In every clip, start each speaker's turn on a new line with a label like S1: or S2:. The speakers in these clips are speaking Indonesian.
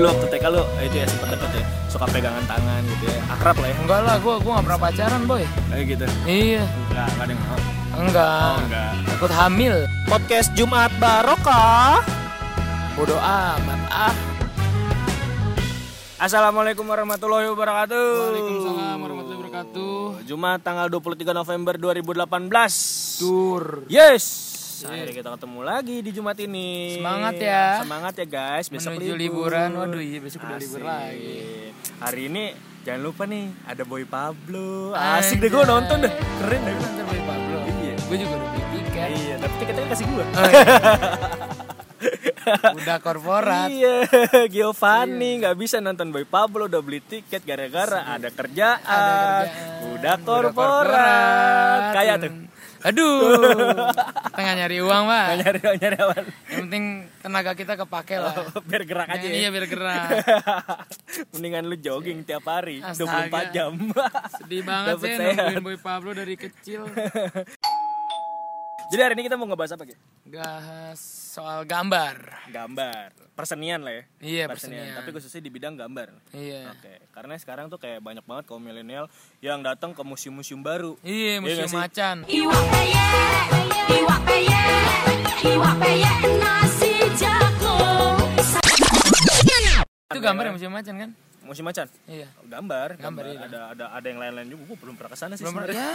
S1: dulu waktu TK lu eh, itu ya sempet deket ya suka pegangan tangan gitu ya akrab lah ya
S2: Enggak lah, gue gua gak pernah pacaran boy.
S1: kayak gitu
S2: Iya,
S1: enggak enggak ada yang mau
S2: enggak.
S1: enggak
S2: Takut hamil.
S1: podcast Jumat Barokah
S2: Bodoh amat ah.
S1: Assalamualaikum warahmatullahi wabarakatuh
S2: Waalaikumsalam warahmatullahi wabarakatuh.
S1: Jumat tanggal 23 November 2018
S2: Dur.
S1: Yes Akhirnya kita ketemu lagi di Jumat ini
S2: Semangat ya.
S1: Semangat ya guys Besok
S2: Menuju
S1: libur.
S2: liburan. Waduh, iya besok udah libur lagi.
S1: Hari ini jangan lupa nih Ada Boy Pablo Asik deh gue nonton deh Keren deh
S2: Nonton Boy Pablo.
S1: Iya.
S2: Gue juga udah beli tiket.
S1: Iya tapi tiketnya kasih gue
S2: Oh, iya. udah korporat.
S1: Iya, Giovanni nggak bisa nonton Boy Pablo udah beli tiket gara-gara ada kerjaan,
S2: Ada kerjaan.
S1: udah
S2: Udah
S1: korporat, kayak tuh.
S2: Aduh. Tengah nyari uang, Pak.
S1: Nggak nyari nyari apa?
S2: Yang penting tenaga kita kepake lah.
S1: Biar gerak aja.
S2: Iya,
S1: ya.
S2: biar gerak.
S1: Mendingan lu jogging tiap hari,
S2: Astaga.
S1: 24 jam.
S2: Sedih banget
S1: Dapet
S2: sih nungguin Boy Pablo dari kecil.
S1: Jadi hari ini kita mau ngebahas apa, Ki?
S2: Bahas soal gambar.
S1: Gambar, persenian lah ya.
S2: Iya, persenian.
S1: Tapi khususnya di bidang gambar.
S2: Iya.
S1: Oke, karena sekarang tuh kayak banyak banget kaum milenial yang datang ke museum-museum baru.
S2: Iya,
S1: nggak
S2: museum
S1: sih?
S2: macan.
S3: Iwak peye, iwak peye, iwak peye nasi jagung.
S2: Itu gambar ya museum macan kan?
S1: Museum macan.
S2: Iya.
S1: Gambar,
S2: Gambar,
S1: gambar.
S2: iya.
S1: Ada ada ada yang lain-lain juga. Gue belum pernah ke sana sih.
S2: Belum
S1: sebenarnya.
S2: Ya,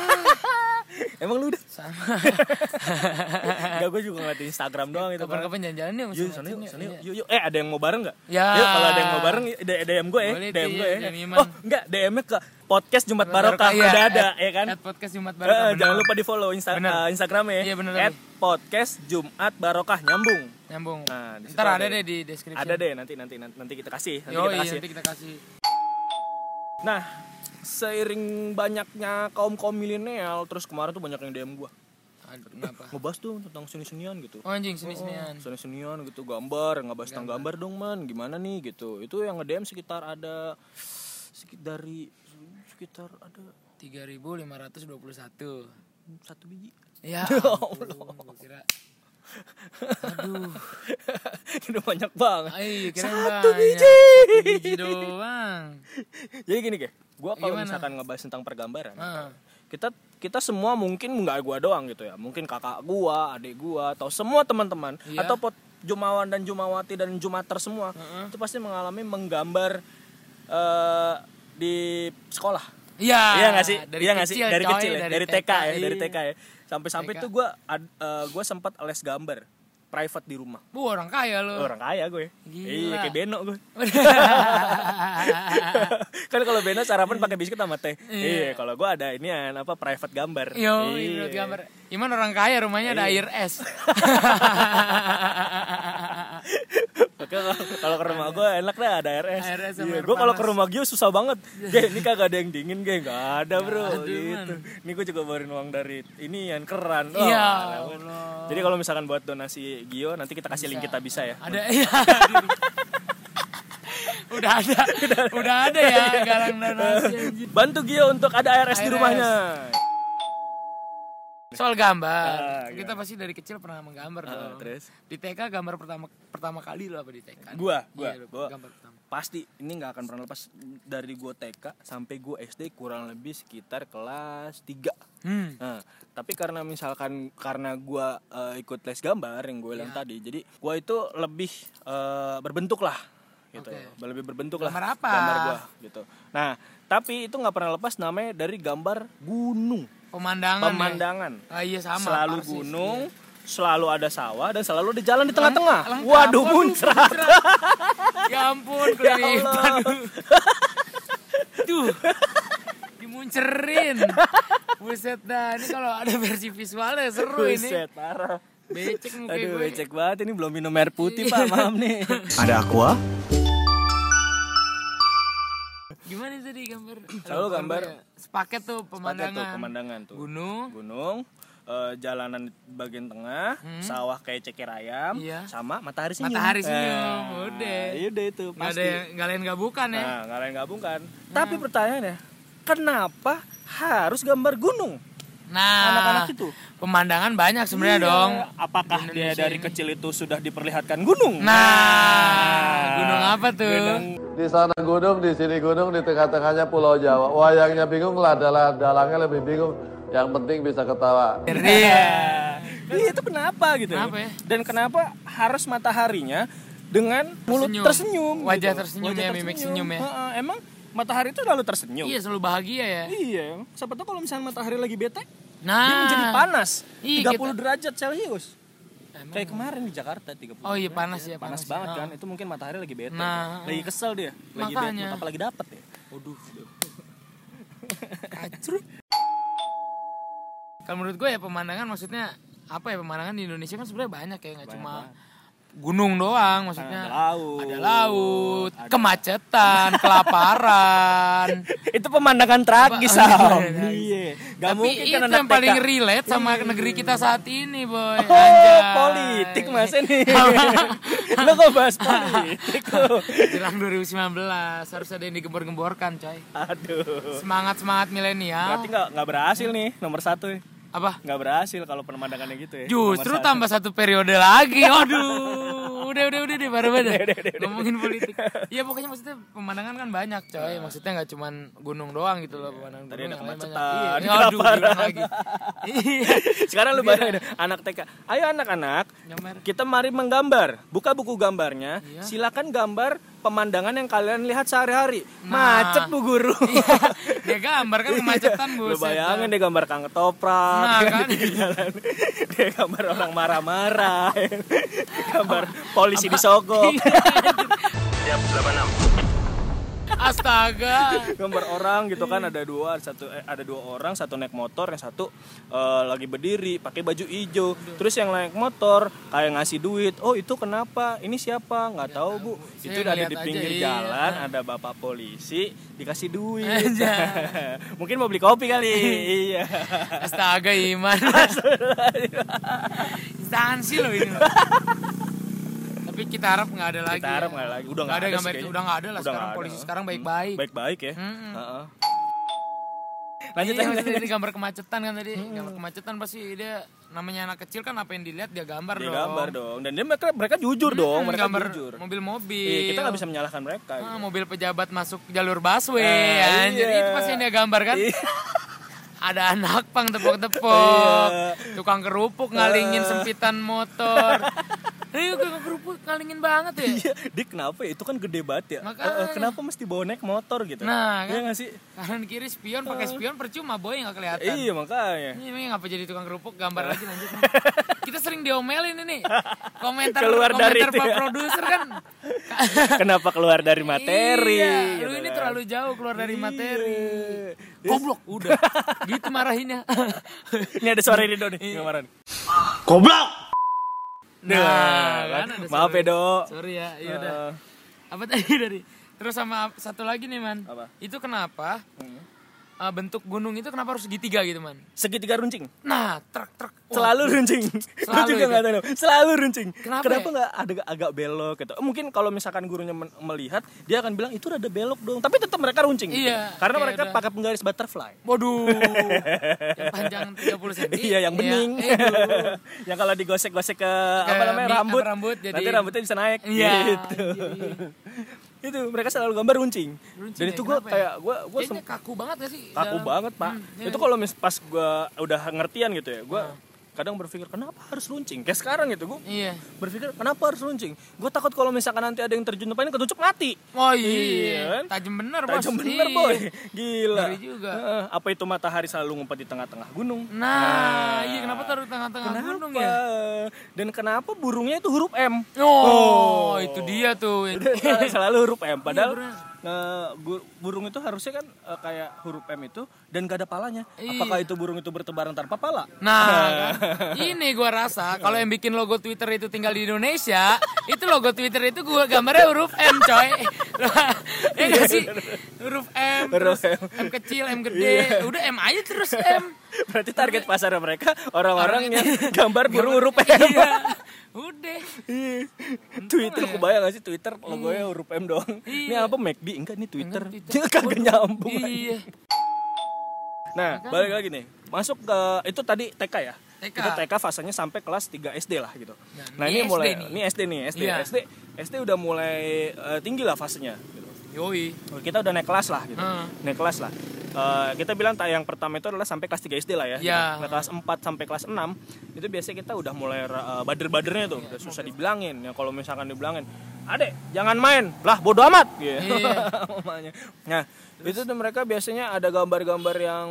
S1: Emang lu udah?
S2: sama.
S1: Enggak, gue juga ngeliat di Instagram doang itu.
S2: Kapan-kapan jalan-jalan ya
S1: Yuk, yuk,
S2: macan.
S1: sana yuk,
S2: Iya.
S1: yuk, yuk. Eh, ada yang mau bareng nggak?
S2: Ya.
S1: Yuk, kalau ada yang mau bareng, DM gue ya, DM gue ya.
S2: DM Iman.
S1: Oh, enggak, DM-nya ke podcast Jumat Barokah.
S2: Iya,
S1: Udah ada,
S2: at-
S1: ya kan?
S2: at podcast Jumat
S1: Eh,
S2: Barokah.
S1: jangan lupa di follow Insta
S2: Bener.
S1: eh, Instagramnya ya.
S2: Iya,
S1: At podcast Jumat Barokah nyambung.
S2: Nyambung.
S1: Nah,
S2: Ntar
S1: ada
S2: ada deh di deskripsi.
S1: Ada deh nanti nanti nanti, kita kasih, nanti
S2: Yo,
S1: kita kasih.
S2: nanti kita kasih.
S1: Nah, seiring banyaknya kaum kaum milenial, terus kemarin tuh banyak yang DM gua
S2: Aduh, kenapa?
S1: ngebahas tuh tentang seni senian gitu.
S2: Oh, anjing seni-senian.
S1: Seni senian gitu, gambar, ngebahas tentang gambar dong man, gimana nih gitu. Itu yang nge DM sekitar ada sekitar dari sekitar ada
S2: 3521.
S1: satu biji.
S2: Ya.
S1: Ya
S2: gua kira. Aduh.
S1: Udah banyak banget.
S2: Ay,
S1: Satu
S2: banyak.
S1: biji.
S2: Satu biji doang.
S1: Jadi gini kayak, gua kalau misalkan ngebahas tentang pergambaran,
S2: Ah.
S1: kita kita semua mungkin nggak gua doang gitu ya mungkin kakak gua adik gua atau semua teman-teman
S2: Iya.
S1: atau pot jumawan dan jumawati dan jumater semua
S2: Heeh.
S1: itu pasti mengalami menggambar eh, di sekolah
S2: Iya.
S1: iya nggak sih
S2: Dari
S1: iya nggak sih
S2: kecil,
S1: dari
S2: coy,
S1: kecil ya dari, TK, ya dari
S2: iya.
S1: TK ya sampai-sampai tuh gua ad- eh, gua sempat les gambar private di rumah
S2: Bu, orang kaya lo.
S1: orang kaya gue
S2: Gila.
S1: iya kayak Beno gue kan kalau Beno sarapan pakai biskuit sama teh iya kalau gua ada ini apa private gambar
S2: Yo,
S1: Iya.
S2: ini gambar. Iman orang kaya rumahnya ada air es.
S1: Kalau- kalau ke rumah gue enak dah ada RS.
S2: Sama
S1: Iya, gue kalau ke rumah Gio susah banget. Ge, ini kagak ada yang dingin, ge, nggak ada bro.
S2: ada,
S1: gitu. Ini gue juga bawain uang dari ini yang keran. Oh,
S2: Iya. Allah.
S1: Jadi kalau misalkan buat donasi Gio, nanti kita kasih link kita bisa ya.
S2: Ada iya. udah ada. udah ada ya galang donasi.
S1: Bantu Gio untuk ada ARS di rumahnya.
S2: Soal gambar.
S1: Ah,
S2: kita pasti dari kecil pernah menggambar
S1: Ah,
S2: dong.
S1: terus?
S2: Di TK gambar pertama pertama kali lo apa di TK?
S1: Gua, gua,
S2: Iya,
S1: gua.
S2: gambar pertama.
S1: Pasti ini nggak akan pernah lepas dari gue TK sampai gue SD kurang lebih sekitar kelas 3
S2: Hmm.
S1: Nah, tapi karena misalkan karena gua eh, ikut les gambar yang gue bilang
S2: Iya.
S1: tadi, jadi gua itu lebih eh, berbentuk lah, gitu,
S2: Oke.
S1: lebih berbentuk lah.
S2: Gambar apa?
S1: Gambar gua, gitu. Nah, tapi itu nggak pernah lepas namanya dari gambar gunung,
S2: Pemandangan. ya?
S1: pemandangan.
S2: Ah, iya sama.
S1: selalu
S2: persis,
S1: gunung,
S2: iya.
S1: selalu ada sawah dan selalu ada jalan di tengah-tengah. Waduh, muncrat.
S2: Ya ampun,
S1: Ya
S2: kelilipan.
S1: Allah.
S2: Tuh. Dimuncerin. Buset dah, ini kalau ada versi visualnya seru ini.
S1: Buset, parah.
S2: Becek
S1: Aduh,
S2: gue.
S1: becek banget ini belum minum air putih, Pak. Maaf nih.
S4: Ada aqua?
S2: Gimana tadi gambar?
S1: Selalu gambar.
S2: ya? Sepaket tuh pemandangan.
S1: tuh pemandangan tuh.
S2: Gunung.
S1: gunung eh, jalanan bagian tengah sawah kayak ceker ayam
S2: Hmm. Iya.
S1: sama matahari senyum
S2: Matahari senyum,
S1: Eh,
S2: udah.
S1: iya udah itu
S2: Gak ada
S1: pasti
S2: yang lain gak bukan ya.
S1: nah nggak lain gabung kan tapi pertanyaannya kenapa harus gambar gunung
S2: Nah,
S1: anak-anak itu
S2: pemandangan banyak sebenarnya
S1: Iya.
S2: dong.
S1: apakah
S2: Di
S1: dia dari
S2: ini.
S1: kecil itu sudah diperlihatkan gunung
S2: Nah, gunung apa tuh?
S4: Di sana gunung, di sini gunung, di tengah-tengahnya Pulau Jawa. Wayangnya bingung lah, dalang dalangnya lebih bingung. Yang penting bisa ketawa.
S2: Iya.
S1: Iya itu kenapa gitu?
S2: Kenapa ya?
S1: Dan kenapa harus mataharinya dengan mulut
S2: Tersenyum.
S1: tersenyum?
S2: Wajah
S1: gitu?
S2: tersenyum ya, mimik senyum ya.
S1: Heeh, emang matahari itu selalu tersenyum.
S2: Iya selalu bahagia ya.
S1: Iya, siapa tahu kalau misalnya matahari lagi bete,
S2: Nah.
S1: dia menjadi panas.
S2: Iya,
S1: 30
S2: kita-
S1: derajat Celcius.
S2: Emang.
S1: Kayak kemarin di Jakarta 30.
S2: Oh iya, panas ya,
S1: panas,
S2: panas.
S1: banget
S2: Ah.
S1: kan. Itu mungkin matahari lagi bete.
S2: Nah,
S1: lagi kesel dia, lagi bete, apa lagi dapet ya?
S2: Waduh. Kacrut. Kalau menurut gue ya pemandangan maksudnya apa ya pemandangan di Indonesia kan sebenarnya banyak ya nggak cuma gunung doang maksudnya
S1: Ada laut.
S2: ada laut kemacetan kelaparan
S1: itu pemandangan tragis,
S2: Apa-
S1: Sam.
S2: Iya,
S1: Iya. Gak
S2: tapi
S1: mungkin
S2: itu
S1: kan anak
S2: yang paling relate sama negeri kita saat ini boy
S1: Oh,
S2: Anjay.
S1: politik mas ini. Lo kok bahas politik lo?
S2: jelang 2019 harus ada yang digembor-gemborkan coy
S1: Aduh.
S2: semangat semangat milenial
S1: Berarti nggak nggak berhasil nih nomor satu. Ya.
S2: apa
S1: Nggak berhasil kalau pemandangannya gitu ya.
S2: Justru tambah satu periode lagi. Aduh, udah udah udah deh baru baru ngomongin politik. Iya pokoknya maksudnya pemandangan kan banyak coy. Maksudnya nggak cuman gunung doang gitu loh pemandangan.
S1: Tadi
S2: gunung
S1: ada kemacetan.
S2: Iya, aduh, lagi. Iya.
S1: Sekarang lu bayangin anak TK. Ayo anak-anak, kita mari menggambar. Buka buku gambarnya.
S2: Iya.
S1: Silakan gambar pemandangan yang kalian lihat sehari-hari.
S2: Nah.
S1: Macet bu guru.
S2: Dia gambar kan kemacetan
S1: Lu
S2: buset.
S1: bayangin dia gambar kang ketoprak,
S2: Nah, kan.
S1: di jalan. dia gambar orang marah-marah, gambar polisi disogok,
S2: Astaga.
S1: gambar orang gitu kan ada dua satu eh, ada dua orang satu naik motor yang satu eh, lagi berdiri pakai baju hijau terus yang naik motor kayak ngasih duit oh itu kenapa ini siapa nggak tahu bu
S2: Saya
S1: itu ada di
S2: aja,
S1: pinggir
S2: iya.
S1: jalan ada bapak polisi dikasih duit mungkin mau beli kopi kali iya
S2: Astaga Iman. Instansi loh ini. loh. Tapi kita harap nggak ada lagi.
S1: kita harap
S2: ya.
S1: nggak lagi udah
S2: Nggak ada
S1: sih
S2: itu
S1: kayaknya.
S2: udah nggak ada lah
S1: Udah
S2: sekarang
S1: ada.
S2: polisi sekarang baik-baik.
S1: baik-baik ya
S2: Mm-mm.
S1: Heeh. lanjut
S2: iya,
S1: lanjut,
S2: ini gambar kemacetan kan tadi. Gambar kemacetan pasti dia namanya anak kecil kan apa yang dilihat dia gambar
S1: Dia
S2: dong.
S1: gambar dong dan dia mereka mereka jujur dong
S2: Hmm,
S1: mereka
S2: gambar
S1: jujur
S2: mobil-mobil.
S1: Iya, kita nggak bisa menyalahkan mereka
S2: Ah,
S1: gitu.
S2: mobil pejabat masuk jalur busway
S1: Eh,
S2: anjir
S1: iya.
S2: itu pasti yang dia gambar kan
S1: Iya.
S2: ada anak pang tepok-tepok
S1: Iya.
S2: tukang kerupuk ngalingin sempitan motor Ayo tukang kerupuk ngalingin banget ya
S1: Iya, dia kenapa ya? Itu kan gede banget ya.
S2: Makanya.
S1: Kenapa mesti bawa naik motor gitu?
S2: Nah, kan.
S1: Iya nggak sih?
S2: kanan kiri spion pakai spion percuma boy nggak kelihatan
S1: Iya makanya.
S2: Ini ngapa jadi tukang kerupuk gambar lagi lanjut. Kita sering diomelin ini. Komentar
S1: Keluar
S2: komentar
S1: dari
S2: pak
S1: itu ya.
S2: produser kan.
S1: Kenapa keluar dari materi?
S2: Iya, lu
S1: gitu
S2: ini
S1: kan.
S2: terlalu jauh keluar dari materi.
S1: Iya.
S2: Goblok, udah. gitu marahinnya.
S1: Ini ada suara Rido nih kemarin.
S2: Nah,
S1: Nah,
S2: kan ada
S1: maaf
S2: suara.
S1: ya, Dok.
S2: Sorry ya, iya udah.
S1: Eh,
S2: Apa tadi dari? Terus sama satu lagi nih, Man.
S1: Apa?
S2: Itu kenapa
S1: Hmm.
S2: Uh, bentuk gunung itu kenapa harus segitiga gitu, Man?
S1: segitiga runcing.
S2: Nah, truk truk.
S1: Selalu runcing. Lu
S2: Selalu
S1: juga
S2: itu.
S1: nggak tahu. Selalu runcing.
S2: Kenapa
S1: Kenapa
S2: ya?
S1: nggak ada agak belok gitu? Mungkin kalau misalkan gurunya melihat, dia akan bilang itu ada belok dong. Tapi tetap mereka runcing. gitu.
S2: Iya,
S1: Karena mereka
S2: ada-
S1: pakai penggaris butterfly.
S2: Waduh. yang panjang 30 cm.
S1: Iya, yang bening.
S2: Aduh.
S1: yang kalau digosek-gosek ke,
S2: Ke
S1: apa namanya rambut,
S2: rambut, jadi-
S1: nanti rambutnya bisa naik.
S2: Iya.
S1: Gitu. Itu mereka selalu gambar runcing.
S2: Runcing
S1: Dan
S2: ya,
S1: itu gue
S2: ya?
S1: kayak gue gue
S2: kaku banget gak sih?
S1: kaku
S2: dalam-
S1: banget pak.
S2: Hmm, iya.
S1: itu kalau mis pas gue udah ngertian gitu ya, gue kadang berpikir kenapa harus runcing? Kayak sekarang gitu gue
S2: Iya.
S1: berpikir kenapa harus runcing? Gue takut kalau misalkan nanti ada yang terjun depan ketucuk mati.
S2: Oh
S1: Iya,
S2: iya,
S1: kan?
S2: tajam bener bos.
S1: Tajam bener
S2: Iya.
S1: boy, gila.
S2: Ngeri juga.
S1: Apa itu matahari selalu ngumpet di tengah-tengah gunung?
S2: Nah, iya kenapa taruh di tengah-tengah gunung ya?
S1: Dan kenapa burungnya itu huruf M?
S2: Oh, itu dia tuh.
S1: Sel- selalu huruf M. Padahal
S2: Iya, bener.
S1: Gu- burung itu harusnya kan eh, kayak huruf M itu dan gak ada palanya.
S2: Iya.
S1: Apakah itu burung itu bertebaran tanpa pala?
S2: Nah, kan? ini gua rasa kalau yang bikin logo Twitter itu tinggal di Indonesia, itu logo Twitter itu gua gambarnya huruf M, coy. ya gak sih? Huruf M,
S1: Huruf
S2: terus
S1: M.
S2: M kecil, M gede, udah M aja terus M.
S1: Berarti target pasar mereka orang-orang yang gambar burung huruf M.
S2: Iya. Udah.
S1: Iya. Twitter, aku bayang gak sih Twitter logonya huruf M doang. Ini
S2: Iya.
S1: apa McD? Enggak, ini Twitter.
S2: Enggak, Twitter.
S1: Kagak nyambung.
S2: Iya.
S1: Nah, balik lagi nih. Masuk ke itu tadi TK ya.
S2: TK.
S1: Itu TK fasenya sampai kelas 3 SD lah gitu.
S2: Nah,
S1: Nah,
S2: ini
S1: ini, mulai
S2: SD nih.
S1: ini SD nih, SD.
S2: Iya.
S1: SD SD udah mulai eh, tinggi lah fasenya gitu.
S2: Yoi.
S1: Kita udah naik kelas lah gitu.
S2: Hmm.
S1: Naik kelas lah. Eh, kita bilang tak yang pertama itu adalah sampai kelas 3 SD lah ya.
S2: Iya.
S1: Gitu. Nah, kelas 4 sampai kelas 6 itu biasanya kita udah mulai eh, bader-badernya tuh, udah susah dibilangin. Ya kalau misalkan dibilangin, "Adek, jangan main." Lah, bodo amat gitu.
S2: Iya.
S1: Mamanya. Nah, itu tuh mereka biasanya ada gambar-gambar yang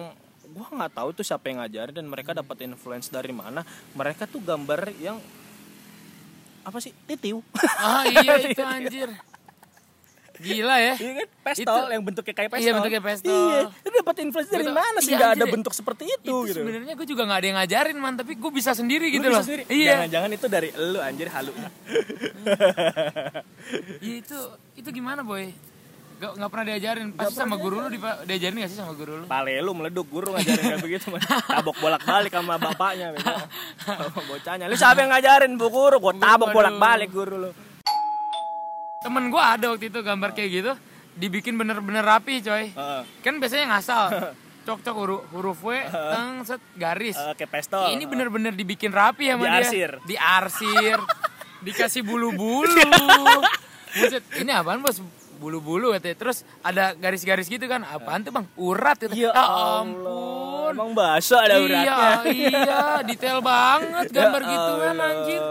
S1: gua nggak tahu tuh siapa yang ngajarin dan mereka dapat influence dari mana. Mereka tuh gambar yang apa sih? Titiu.
S2: Ah iya itu anjir. Gila ya.
S1: Iya kan? Pestol
S2: Itu-
S1: yang bentuknya kayak pestol.
S2: Iya, bentuknya pestol.
S1: Iya, itu dapat influence dari
S2: Betul.
S1: mana sih
S2: Iya,
S1: nggak ada bentuk seperti itu,
S2: Itu
S1: gitu.
S2: sebenarnya gue juga nggak ada yang ngajarin man, tapi gue bisa sendiri
S1: Lu
S2: gitu
S1: bisa
S2: loh.
S1: sendiri.
S2: Iya.
S1: Jangan-jangan itu dari lu anjir halu.
S2: Iya itu itu gimana boy? Gak, nggak pernah diajarin. Pasti sama guru lu dipa- diajarin gak sih sama guru lu?
S1: Pale lu meleduk guru ngajarin kayak begitu man. Tabok bolak-balik sama bapaknya. Sama bocahnya. Lu siapa yang ngajarin bu guru? Gua tabok bolak-balik guru lu.
S2: Temen gue ada waktu itu gambar kayak gitu, dibikin bener-bener rapi coy.
S1: Heeh.
S2: Kan biasanya ngasal. Cok-cok huruf, huruf W, teng, set, garis.
S1: Eh, kayak pestol.
S2: Ini bener-bener dibikin rapi sama
S1: Diarsir.
S2: dia. Diarsir. Dikasih bulu-bulu. Buset, ini apaan bos? Bulu-bulu katanya. Terus ada garis-garis gitu kan. Apaan tuh bang? Urat gitu.
S1: Ya Allah.
S2: ampun.
S1: Emang basah ada uratnya.
S2: Iya, iya, detail banget gambar
S1: Ya
S2: gituan
S1: Allah.
S2: anjir.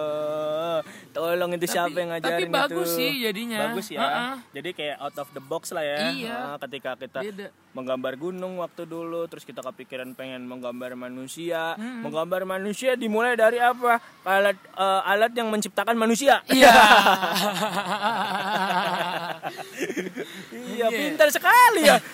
S1: Tolong itu siapa yang
S2: tapi
S1: ngajarin
S2: bagus
S1: itu.
S2: sih jadinya.
S1: Bagus ya.
S2: Heeh.
S1: Jadi kayak out of the box lah ya.
S2: Iya.
S1: Heeh, ketika kita
S2: Beda.
S1: menggambar gunung waktu dulu, terus kita kepikiran pengen menggambar manusia. Menggambar manusia dimulai dari apa? Alat eh, alat yang menciptakan manusia.
S2: Iya.
S1: iya, pintar sekali ya.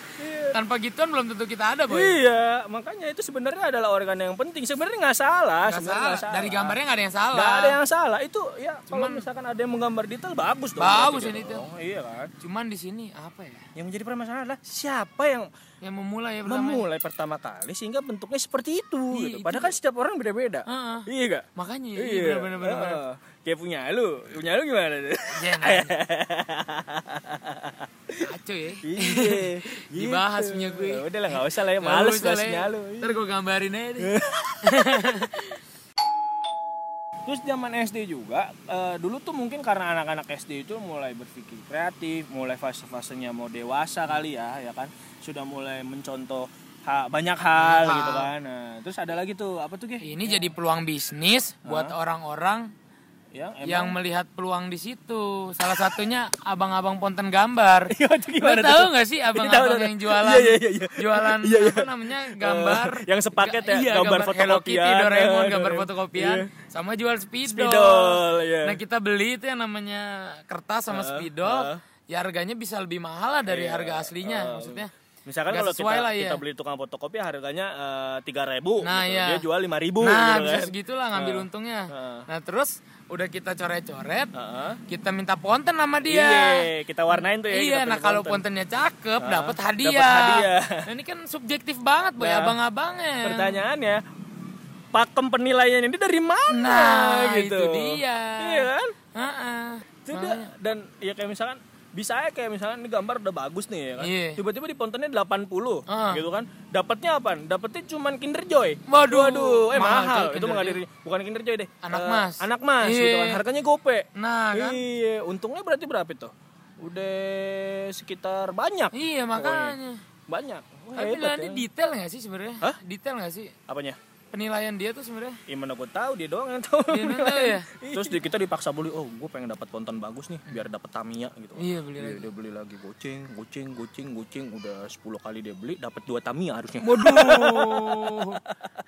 S2: Tanpa gituan belum tentu kita ada, Boy.
S1: Iya, makanya itu sebenarnya adalah organ yang penting. Sebenarnya nggak salah,
S2: Nggak
S1: sebenarnya
S2: salah.
S1: salah.
S2: Dari gambarnya nggak ada yang salah.
S1: Nggak ada yang salah. Itu ya kalau misalkan ada yang menggambar detail bagus dong.
S2: Bagus
S1: berarti
S2: ini
S1: dong. Iya kan.
S2: Cuman di sini apa ya?
S1: Yang menjadi permasalahan adalah siapa yang
S2: Yang memulai ya pertama.
S1: memulai pertama kali sehingga bentuknya seperti itu
S2: Iya,
S1: gitu.
S2: itu.
S1: Padahal kan setiap orang beda-beda.
S2: Heeh.
S1: Iya gak?
S2: Makanya iya,
S1: Iya.
S2: bener bener bener.
S1: Kayak punya lu, punya lu gimana tuh?
S2: Jangan. Kacau ya.
S1: Iya.
S2: Dibahas
S1: gitu.
S2: punya gue.
S1: Ya Udah lah nggak usah lah ya, males bahasnya
S2: ya.
S1: lu.
S2: Ntar gue gambarin aja deh.
S1: Terus zaman SD juga, eh, dulu tuh mungkin karena anak-anak SD itu mulai berpikir kreatif, mulai fase-fasenya mau dewasa kali ya, ya kan, sudah mulai mencontoh ha- banyak hal gitu
S2: hal.
S1: kan. Nah, terus ada lagi tuh apa tuh Ge?
S2: Ini jadi peluang bisnis buat orang-orang
S1: Yang emang
S2: yang melihat peluang di situ. Salah satunya abang-abang ponten gambar.
S1: Iya,
S2: Lu
S1: gimana
S2: tahu nggak sih
S1: Tahu,
S2: abang-abang yang jualan
S1: Iya, iya, iya.
S2: jualan
S1: Iya, iya.
S2: apa namanya gambar
S1: Eh, yang sepaket ya,
S2: Iya,
S1: gambar
S2: Hello
S1: fotokopian.
S2: Kitty, Doraemon,
S1: Eh,
S2: gambar fotokopian,
S1: Iya.
S2: sama jual spidol.
S1: Spidol, iya.
S2: Nah kita beli itu yang namanya kertas sama spidol, ya harganya bisa lebih mahal lah dari
S1: Iya.
S2: harga aslinya, maksudnya.
S1: Misalkan kalau kita,
S2: lah,
S1: kita
S2: ya.
S1: beli tukang fotokopi harganya tiga ribu,
S2: Nah, iya.
S1: dia jual lima ribu,
S2: Nah
S1: gitu
S2: bisa
S1: kan.
S2: segitulah ngambil
S1: Nah.
S2: untungnya. Nah terus udah kita coret-coret,
S1: Heeh.
S2: kita minta ponten sama dia.
S1: Iya, kita warnain tuh ya.
S2: Iya, nah kalau pontennya cakep, dapat hadiah.
S1: dapat hadiah.
S2: Nah, ini kan subjektif banget, boy,
S1: Nah,
S2: abang-abangnya.
S1: Pertanyaannya, pakem penilaian ini dari mana
S2: Nah,
S1: gitu?
S2: itu dia.
S1: Iya kan?
S2: Heeh.
S1: Itu dia. dan ya kayak misalkan bisa aja kayak misalkan ini gambar udah bagus nih ya kan.
S2: Iya.
S1: Tiba-tiba di pontennya 80
S2: Ah.
S1: gitu kan. Dapatnya apa? Dapatnya cuman Kinder Joy.
S2: Waduh,
S1: Waduh, eh
S2: mahal
S1: mahal. Itu mengalir bukan Kinder Joy deh.
S2: Anak
S1: Eh,
S2: Mas.
S1: Anak Mas
S2: Iya.
S1: gitu kan. Harganya gope.
S2: Nah, kan?
S1: Iya, untungnya berarti berapa itu? Udah sekitar banyak.
S2: Iya, makanya.
S1: Banyak. Wah,
S2: Tapi
S1: hebat
S2: ini
S1: ya.
S2: detail nggak sih sebenarnya?
S1: Hah?
S2: Detail nggak sih
S1: Apanya?
S2: Penilaian dia tuh sebenarnya?
S1: Ya mana gue tahu dia doang yang tahu.
S2: Dia yang tahu ya?
S1: Terus di- kita dipaksa beli, oh gue pengen dapat ponton bagus nih, biar dapat Tamiya gitu.
S2: Iya, beli lagi.
S1: Dia beli lagi goceng, goceng, goceng, goceng, udah 10 kali dia beli, dapat dua Tamiya harusnya.
S2: Waduh.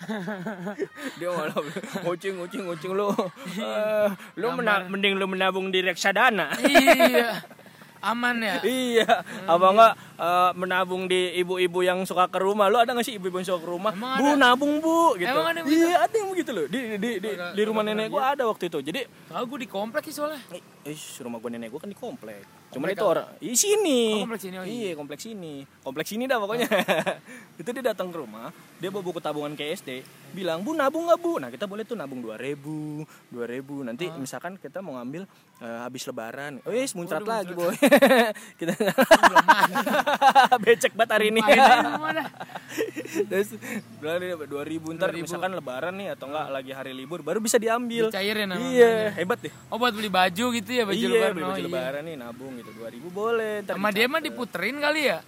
S1: dia malah goceng, goceng, goceng lu. Eh, lu mena- mending lu menabung di reksadana.
S2: iya. Aman ya?
S1: iya, apa enggak eh, menabung di ibu-ibu yang suka ke rumah. Lu ada gak sih ibu-ibu yang suka ke rumah?
S2: Emang
S1: bu,
S2: ada?
S1: nabung bu, gitu.
S2: Emang ada yang
S1: iya, ada yang begitu loh. Di di di, di rumah nenek gua ada waktu itu. Jadi
S2: gue di komplek sih soalnya.
S1: Eh, rumah gue nenek gue kan di komplek. Cuman
S2: Komplek
S1: itu orang di sini.
S2: Oh, kompleks ini, oh iya.
S1: Iya, kompleks ini. Kompleks ini dah pokoknya. itu dia datang ke rumah, dia bawa buku tabungan ke SD, bilang, "Bu, nabung nggak Bu?" Nah, kita boleh tuh nabung 2000, 2000. Nanti
S2: Ah.
S1: misalkan kita mau ngambil eh, habis lebaran. Oh, yes, muncrat lagi, Boy. kita becek banget hari ini. Terus bilang dia 2000 ntar
S2: 2000.
S1: misalkan lebaran nih atau enggak lagi hari libur baru bisa diambil.
S2: Dicairin namanya.
S1: Iya, hebat deh.
S2: Oh buat beli baju gitu ya baju
S1: iya,
S2: lebaran.
S1: beli
S2: Oh,
S1: baju
S2: iya.
S1: lebaran nih nabung gitu 2000 boleh.
S2: Sama dia mah diputerin kali ya.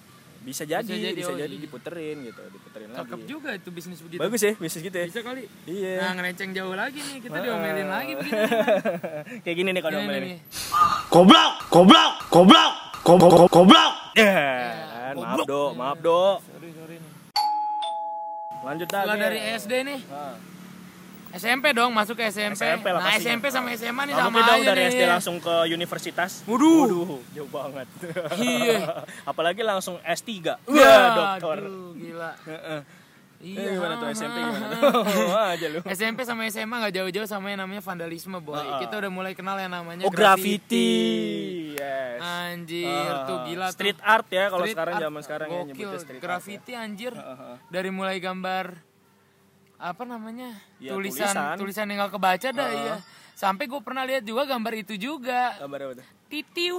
S1: bisa jadi,
S2: Bisa
S1: bisa
S2: jadi,
S1: jadi,
S2: oh iya.
S1: diputerin gitu, diputerin
S2: Cakep
S1: lagi.
S2: juga itu bisnis begitu.
S1: Bagus ya, bisnis gitu ya.
S2: Bisa kali.
S1: Iya.
S2: Nah ngerenceng jauh lagi nih kita diomelin lagi begini.
S1: Kayak gini nih kalau
S2: Ini
S1: main
S2: nih.
S1: nih.
S5: Goblok, goblok, goblok, goblok, goblok.
S1: Ya, kan, maaf do, maaf do.
S2: Sorry sorry nih.
S1: Lanjut lagi.
S2: dari SD nih. SMP dong masuk ke SMP.
S1: SMP lah
S2: nah. SMP sama SMA nih sama aja
S1: dari
S2: nih.
S1: SD langsung ke universitas.
S2: Waduh.
S1: jauh banget.
S2: Iya.
S1: Apalagi langsung S3.
S2: Wah,
S1: Wah, dokter.
S2: aduh, gila. Iya.
S1: Eh, gimana tuh SMP gimana tuh? Wah, aja lu.
S2: SMP sama SMA gak jauh-jauh sama yang namanya vandalisme boy.
S1: Ah, ah.
S2: Kita udah mulai kenal yang namanya
S1: Oh, graffiti. Yes.
S2: Anjir,
S1: Ah,
S2: tuh gila tuh.
S1: Street art ya kalau sekarang zaman sekarang ya
S2: gokil.
S1: nyebutnya street art.
S2: Graffiti anjir.
S1: ah.
S2: Dari mulai gambar apa namanya?
S1: Ya,
S2: tulisan,
S1: tulisan.
S2: tulisan yang gak kebaca dah
S1: Ah.
S2: iya. Sampai gue pernah lihat juga gambar itu juga.
S1: Gambar apa tuh?
S2: Titiu.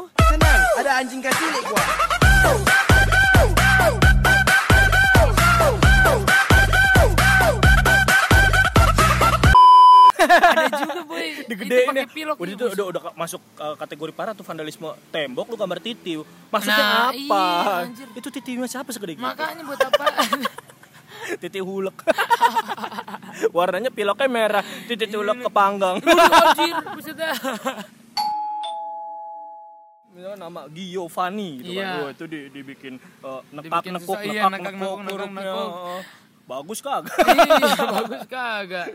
S2: Ada juga boy. itu
S1: Digedein
S2: pakai
S1: ya.
S2: pilok.
S1: Udah itu udah, udah masuk uh, kategori parah tuh vandalisme tembok lu gambar titiu. Maksudnya
S2: Nah,
S1: apa?
S2: iya, anjir.
S1: itu titiunya siapa segede gitu?
S2: Makanya buat apa?
S1: Titik hulek. Warnanya piloknya merah, titik hulek kepanggang.
S2: Anjir, buset dah.
S1: Misalnya nama Giovanni gitu
S2: Iya.
S1: kan. Oh, itu di, dibikin uh, nekak
S2: Dibikin
S1: nekuk
S2: susah, iya,
S1: nekak
S2: nekak,
S1: nekuk
S2: nekuk, nekuk.
S1: Oh, Bagus kagak?
S2: iya, bagus kagak.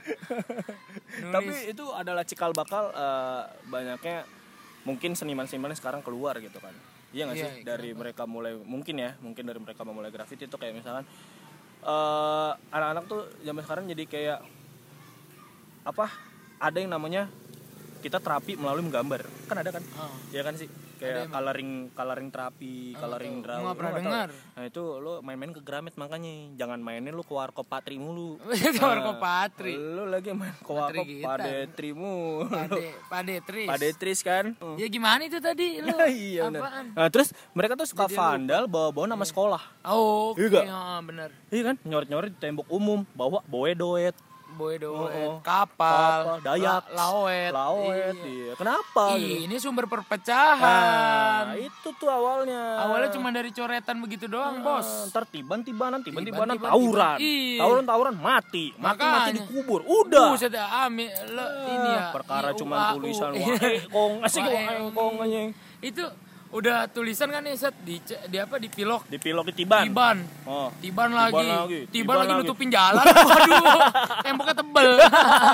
S1: Tapi itu adalah cikal bakal eh, banyaknya mungkin seniman-seniman sekarang keluar gitu kan. Iya nggak
S2: Iya,
S1: sih? Dari mereka mulai mungkin ya, mungkin dari mereka memulai graffiti itu kayak misalkan eh, anak-anak tuh zaman sekarang jadi kayak apa? Ada yang namanya kita terapi melalui menggambar. Kan ada kan?
S2: Oh.
S1: Iya kan sih? Kayak coloring coloring terapi, coloring draw.
S2: Gua nggak
S1: Lu
S2: pernah dengar.
S1: Nah, itu lo main-main ke Gramet makanya. Jangan mainin lu ke Warkop Patri mulu.
S2: Ke Warkop Patri.
S1: Lu lagi main ke Warkop. Padetri
S2: tris.
S1: Padetris kan?
S2: Ya gimana itu tadi lu?
S1: iya.
S2: Apaan?
S1: Nah, terus mereka tuh suka vandal bawa-bawa nama sekolah.
S2: Oh, oke.
S1: Iya
S2: ah, bener.
S1: Iya kan? Nyoret-nyoret tembok umum, bawa boe doet,
S2: Boy doet,
S1: Oh, oh.
S2: kapal,
S1: Kapal, Dayak,
S2: la- laoet.
S1: laoet,
S2: Iya.
S1: iya. Kenapa?
S2: Ih,
S1: gitu?
S2: ini sumber
S1: Nah,
S2: perpecahan.
S1: itu tuh awalnya.
S2: Awalnya cuma dari coretan begitu doang,
S1: Ah,
S2: bos.
S1: Ntar tiban-tibanan, tiban-tibanan,
S2: Tiban-tiban,
S1: tawuran.
S2: tiban. Iya.
S1: Tawuran, tawuran, mati. Mati, mati dikubur. Udah.
S2: Buset dah, ami, lo, ini ya.
S1: Perkara cuma tulisan
S2: Iya.
S1: wae kong asik
S2: Wae,
S1: wae kong anjing.
S2: Itu udah tulisan kan nih set di di apa di pilok
S1: Dipilok di tiban.
S2: Tiban.
S1: Oh.
S2: Tiban lagi.
S1: lagi,
S2: Tiban,
S1: tiban
S2: lagi
S1: lagi.
S2: nutupin jalan. Waduh. temboknya tebel.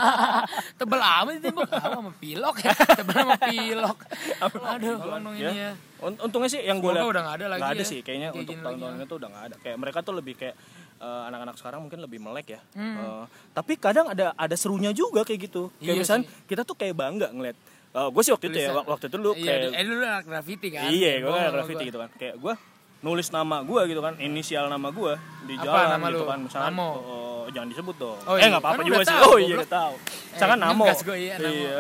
S2: tebel amat sih tembok. Ah, sama pilok ya. Tebel sama pilok. Aduh,
S1: Ya.
S2: ini ya.
S1: Un- Untungnya sih yang gue lihat
S2: udah nggak ada lagi
S1: nggak ada
S2: ya.
S1: sih kayaknya
S2: Kayak
S1: untuk tahun-tahun itu udah nggak ada. Kayak mereka tuh lebih kayak eh, anak-anak sekarang mungkin lebih melek ya.
S2: Hmm.
S1: Eh, tapi kadang ada ada serunya juga kayak gitu. Kayak
S2: Iya
S1: misalnya
S2: sih.
S1: kita tuh kayak bangga ngeliat. Gue sih waktu itu ya,
S2: Tulisan.
S1: wak- waktu itu lu
S2: Iya,
S1: kayak
S2: eh dulu anak graffiti kan.
S1: Iya, gue
S2: sama
S1: graffiti
S2: gua.
S1: gitu kan. Kayak gue nulis nama gue gitu kan, inisial nama gue di
S2: Apa
S1: jalan
S2: nama
S1: gitu
S2: lu?
S1: kan. Misalnya,
S2: Namo?
S1: oh, jangan disebut dong.
S2: Oh
S1: eh
S2: iya,
S1: nggak apa-apa
S2: kan
S1: juga sih.
S2: tahu,
S1: oh iya tahu.
S2: Eh,
S1: Misalkan Namo.
S2: ngegas gua, iya, Namo.
S1: Iya.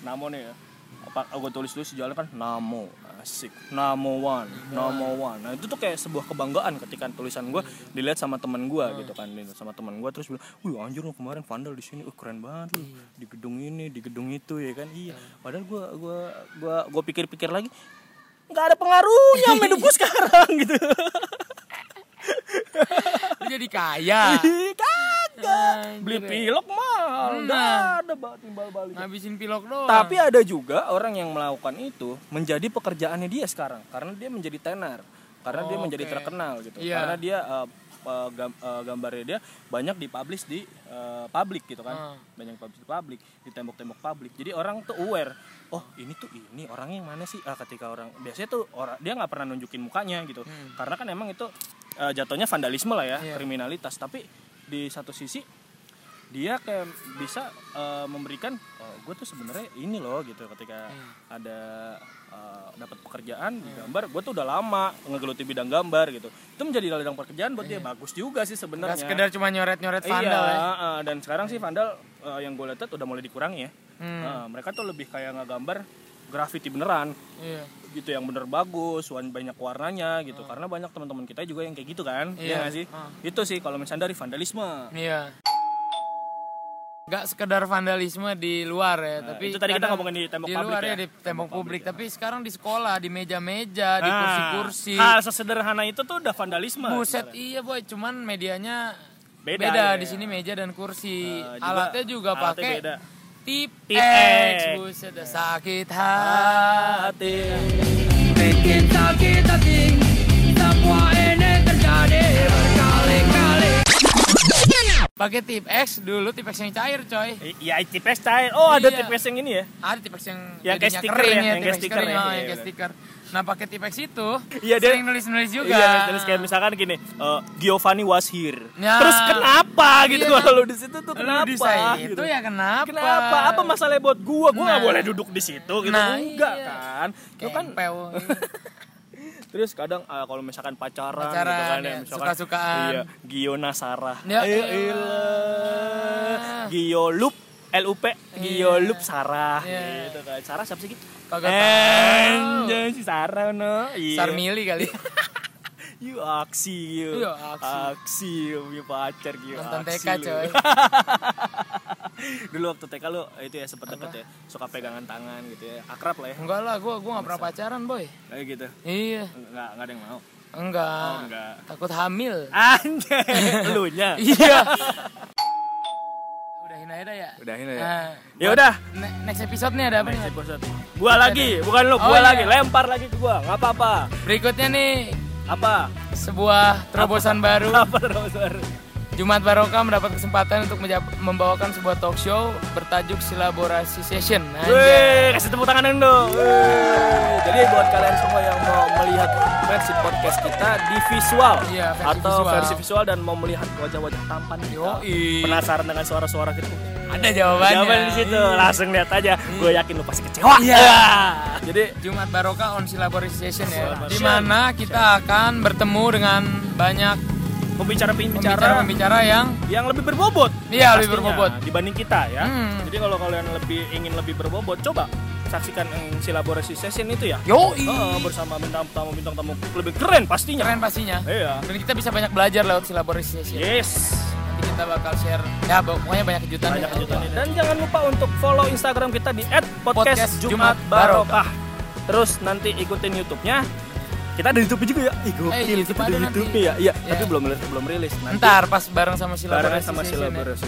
S1: Namo nih ya. Apa gue tulis tulis di jalan kan Namo. Asik. Namo One, Namo One. Nah, itu tuh kayak sebuah kebanggaan ketika tulisan gue dilihat sama teman gue
S2: Hmm.
S1: gitu kan, dilihat sama teman gue terus bilang, "Wih, anjir lu kemarin vandal di sini. Uh, keren banget lu.
S2: Iya.
S1: Di gedung ini, di gedung itu ya kan." Iya. Padahal gue gua gua gua pikir-pikir lagi nggak ada pengaruhnya sama hidup gue sekarang gitu.
S2: Lu jadi kaya.
S1: Ih, Kagak.
S2: Anjir.
S1: Beli pilok mahal.
S2: Nah.
S1: Ada timbal balik.
S2: Ngabisin pilok doang.
S1: Tapi ada juga orang yang melakukan itu menjadi pekerjaannya dia sekarang karena dia menjadi tenar, karena dia
S2: Oh,
S1: menjadi
S2: oke.
S1: terkenal gitu.
S2: Iya.
S1: Karena dia eh, gam- eh, gambarnya dia banyak dipublish di eh, publik gitu kan.
S2: Ah.
S1: Banyak publish di publik, di tembok-tembok publik. Jadi orang tuh aware, oh ini tuh ini orangnya yang mana sih? Ah, ketika orang biasanya tuh orang dia nggak pernah nunjukin mukanya gitu. Karena kan emang itu eh, jatuhnya vandalisme lah ya,
S2: Hmm. Iya.
S1: kriminalitas. Tapi di satu sisi dia kayak bisa eh, memberikan oh, gue tuh sebenarnya ini loh gitu. Ketika
S2: Iya.
S1: ada eh, dapat pekerjaan di gambar gue tuh udah lama ngegeluti bidang gambar gitu. Itu menjadi ladang pekerjaan buat dia. Bagus juga sih sebenarnya.
S2: Sekedar cuma nyoret-nyoret vandal
S1: iya,
S2: ya.
S1: eh, dan sekarang sih vandal eh, yang gue lihat udah mulai dikurangi ya.
S2: Hmm.
S1: Eh, mereka tuh lebih kayak ngegambar graffiti beneran
S2: Iya.
S1: gitu yang bener bagus banyak warnanya gitu karena banyak teman-teman kita juga yang kayak gitu kan
S2: Iya.
S1: iya nggak sih
S2: Ah.
S1: itu sih kalau misalnya dari vandalisme
S2: Iya. Gak sekedar vandalisme di luar ya,
S1: Nah,
S2: tapi
S1: itu tadi kita ngomongin di tembok
S2: di
S1: publik
S2: luar
S1: ya.
S2: ya, di tembok
S1: Tembok
S2: publik,
S1: publik,
S2: tapi sekarang di sekolah, di meja-meja, di
S1: Nah,
S2: kursi-kursi.
S1: hal sesederhana itu tuh udah vandalisme
S2: Buset,
S1: sebenarnya.
S2: iya boy, cuman medianya
S1: Beda,
S2: beda,
S1: ya.
S2: di sini meja dan kursi.
S1: Eh, juga
S2: Alatnya juga pakai
S1: beda.
S2: Tip,
S1: Tip
S2: X.
S1: X.
S2: Buset, dah sakit hati. Bikin sakit hati. Semua ini terjadi berkali-kali. Pakai tip X dulu tip X yang cair coy.
S1: Iya, tipes cair. Oh, ada
S2: Iya.
S1: tipes yang ini ya?
S2: Ada tip X yang
S1: Yang kayak stiker
S2: kering
S1: ya, yang
S2: tip
S1: kayak
S2: X
S1: stiker
S2: kering,
S1: ya,
S2: oh,
S1: iya,
S2: yang kayak
S1: iya.
S2: stiker. Nah pakai tip X itu
S1: Iya, dia-
S2: sering nulis-nulis juga.
S1: Iya, terus kayak misalkan gini, eh, Giovanni was here.
S2: Ya.
S1: Terus kenapa gitu
S2: Iya.
S1: kalau lu di situ tuh
S2: Lu
S1: kenapa?
S2: di saya
S1: gitu.
S2: itu ya kenapa?
S1: Kenapa? Apa masalahnya buat gua? Gua nggak
S2: Nah.
S1: boleh duduk di situ gitu.
S2: Nah,
S1: Enggak
S2: iya.
S1: kan? Lu kan terus kadang eh, kalau misalkan pacaran,
S2: Pacaran,
S1: gitu kan
S2: ya,
S1: misalkan
S2: suka-sukaan.
S1: Iya, Giona Sarah.
S2: Ya elah.
S1: elah. Gio Lup LUP Gio Lup Sarah
S2: Iya.
S1: gitu kan. Sarah siapa sih gitu?
S2: Kagak tahu.
S1: Anjay si Sarah no. Iya.
S2: Sarmili kali.
S1: Yuk aksi.
S2: Iya, aksi.
S1: Aksi punya pacar gitu.
S2: Nonton TK coy.
S1: Dulu waktu TK lu itu ya sempet deket ya, suka pegangan tangan gitu ya. Akrab lah ya.
S2: Enggak lah, gua gua gak pernah pacaran boy.
S1: Kayak gitu.
S2: Iya,
S1: Enggak, enggak ada yang mau.
S2: enggak.
S1: Oh, enggak.
S2: Takut hamil.
S1: Anjay, lu nya.
S2: Iya. Udahin aja dah ya.
S1: Udahin ya.
S2: Nah,
S1: Ya udah.
S2: ne- next episode nih ada apa nih?
S1: Next episode. Gua lagi, bukan lu,
S2: Oh,
S1: gua
S2: iya.
S1: lagi. Lempar lagi ke gua, enggak apa-apa.
S2: Berikutnya nih
S1: Apa?
S2: sebuah terobosan baru.
S1: Apa terus baru?
S2: Jumat Barokah mendapat kesempatan untuk membawakan sebuah talk show bertajuk Silaborasi Session.
S1: Wih, kasih tepuk tangan dong. Wih. Jadi buat kalian semua yang mau melihat versi podcast kita di visual
S2: Iya, versi
S1: atau
S2: visual.
S1: versi visual dan mau melihat wajah-wajah tampan kita.
S2: Yoi.
S1: Penasaran dengan suara-suara kita?
S2: Ada jawabannya.
S1: Jawaban di situ.
S2: Iya.
S1: Langsung lihat aja. Gue yakin lu pasti kecewa.
S2: Iya.
S1: Jadi
S2: Jumat Barokah on Silaborasi Session ya. Di mana kita akan bertemu dengan banyak
S1: pembicara-pembicara
S2: pembicara-pembicara yang
S1: yang lebih berbobot.
S2: Iya, lebih berbobot.
S1: dibanding kita ya.
S2: Hmm.
S1: Jadi kalau kalian lebih ingin lebih berbobot, coba saksikan silaborasi session itu ya.
S2: yoi
S1: Oh, bersama bintang tamu bintang tamu lebih keren pastinya.
S2: keren pastinya.
S1: Iya.
S2: Dan kita bisa banyak belajar lewat Silaborasi Session.
S1: Yes.
S2: Nanti kita bakal share ya pokoknya banyak kejutan
S1: Banyak
S2: ya.
S1: kejutan ini. Dan jangan lupa untuk follow Instagram kita di @podcast
S2: Podcast
S1: Jumat
S2: Jumat
S1: Barokah. Terus nanti ikutin YouTube-nya. Kita ada YouTube juga ya. Ih, gokil.
S2: Eh,
S1: kita ada YouTube ya. Iya,
S2: Ya.
S1: tapi belum belum rilis. Nanti
S2: Ntar pas bareng sama
S1: barengan
S2: Silaborasi
S1: sama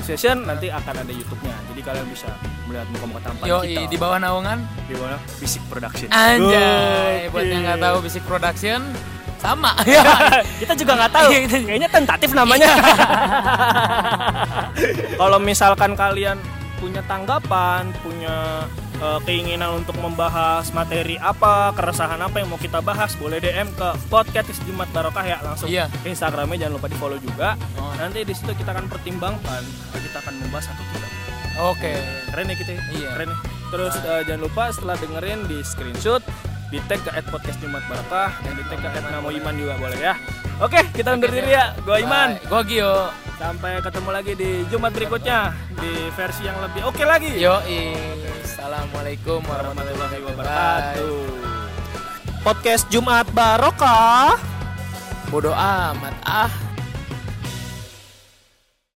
S2: Session. ya.
S1: Nanti akan ada YouTube-nya. Jadi kalian bisa melihat muka-muka tampan
S2: Yoi,
S1: kita.
S2: di bawah naungan
S1: di mana? Fisik Production.
S2: Anjay, buat yang nggak tahu Basic Production sama.
S1: kita juga nggak tahu.
S2: Iya.
S1: Kayaknya tentatif namanya. Kalau misalkan kalian punya tanggapan, punya eh, keinginan untuk membahas materi apa, keresahan apa yang mau kita bahas, boleh DM ke podcast Jumat Barokah ya langsung
S2: Iya.
S1: ke Instagramnya jangan lupa di follow juga.
S2: Oh.
S1: Nanti di situ kita akan pertimbangkan, kita akan membahas atau tidak.
S2: Oke.
S1: Keren ya kita, ya?
S2: Iya.
S1: keren ya. Terus eh, jangan lupa setelah dengerin di screenshot, di tag ke podcast Jumat Barokah dan di tag ke Namo Iman juga boleh ya. Oke, kita undur diri ya. Gua Iman.
S2: Bye. Gua Gio.
S1: Sampai ketemu lagi di Jumat berikutnya di versi yang lebih oke lagi.
S2: Yoi. Assalamualaikum warahmatullahi wabarakatuh.
S1: Podcast Jumat Barokah.
S2: Bodoh amat ah.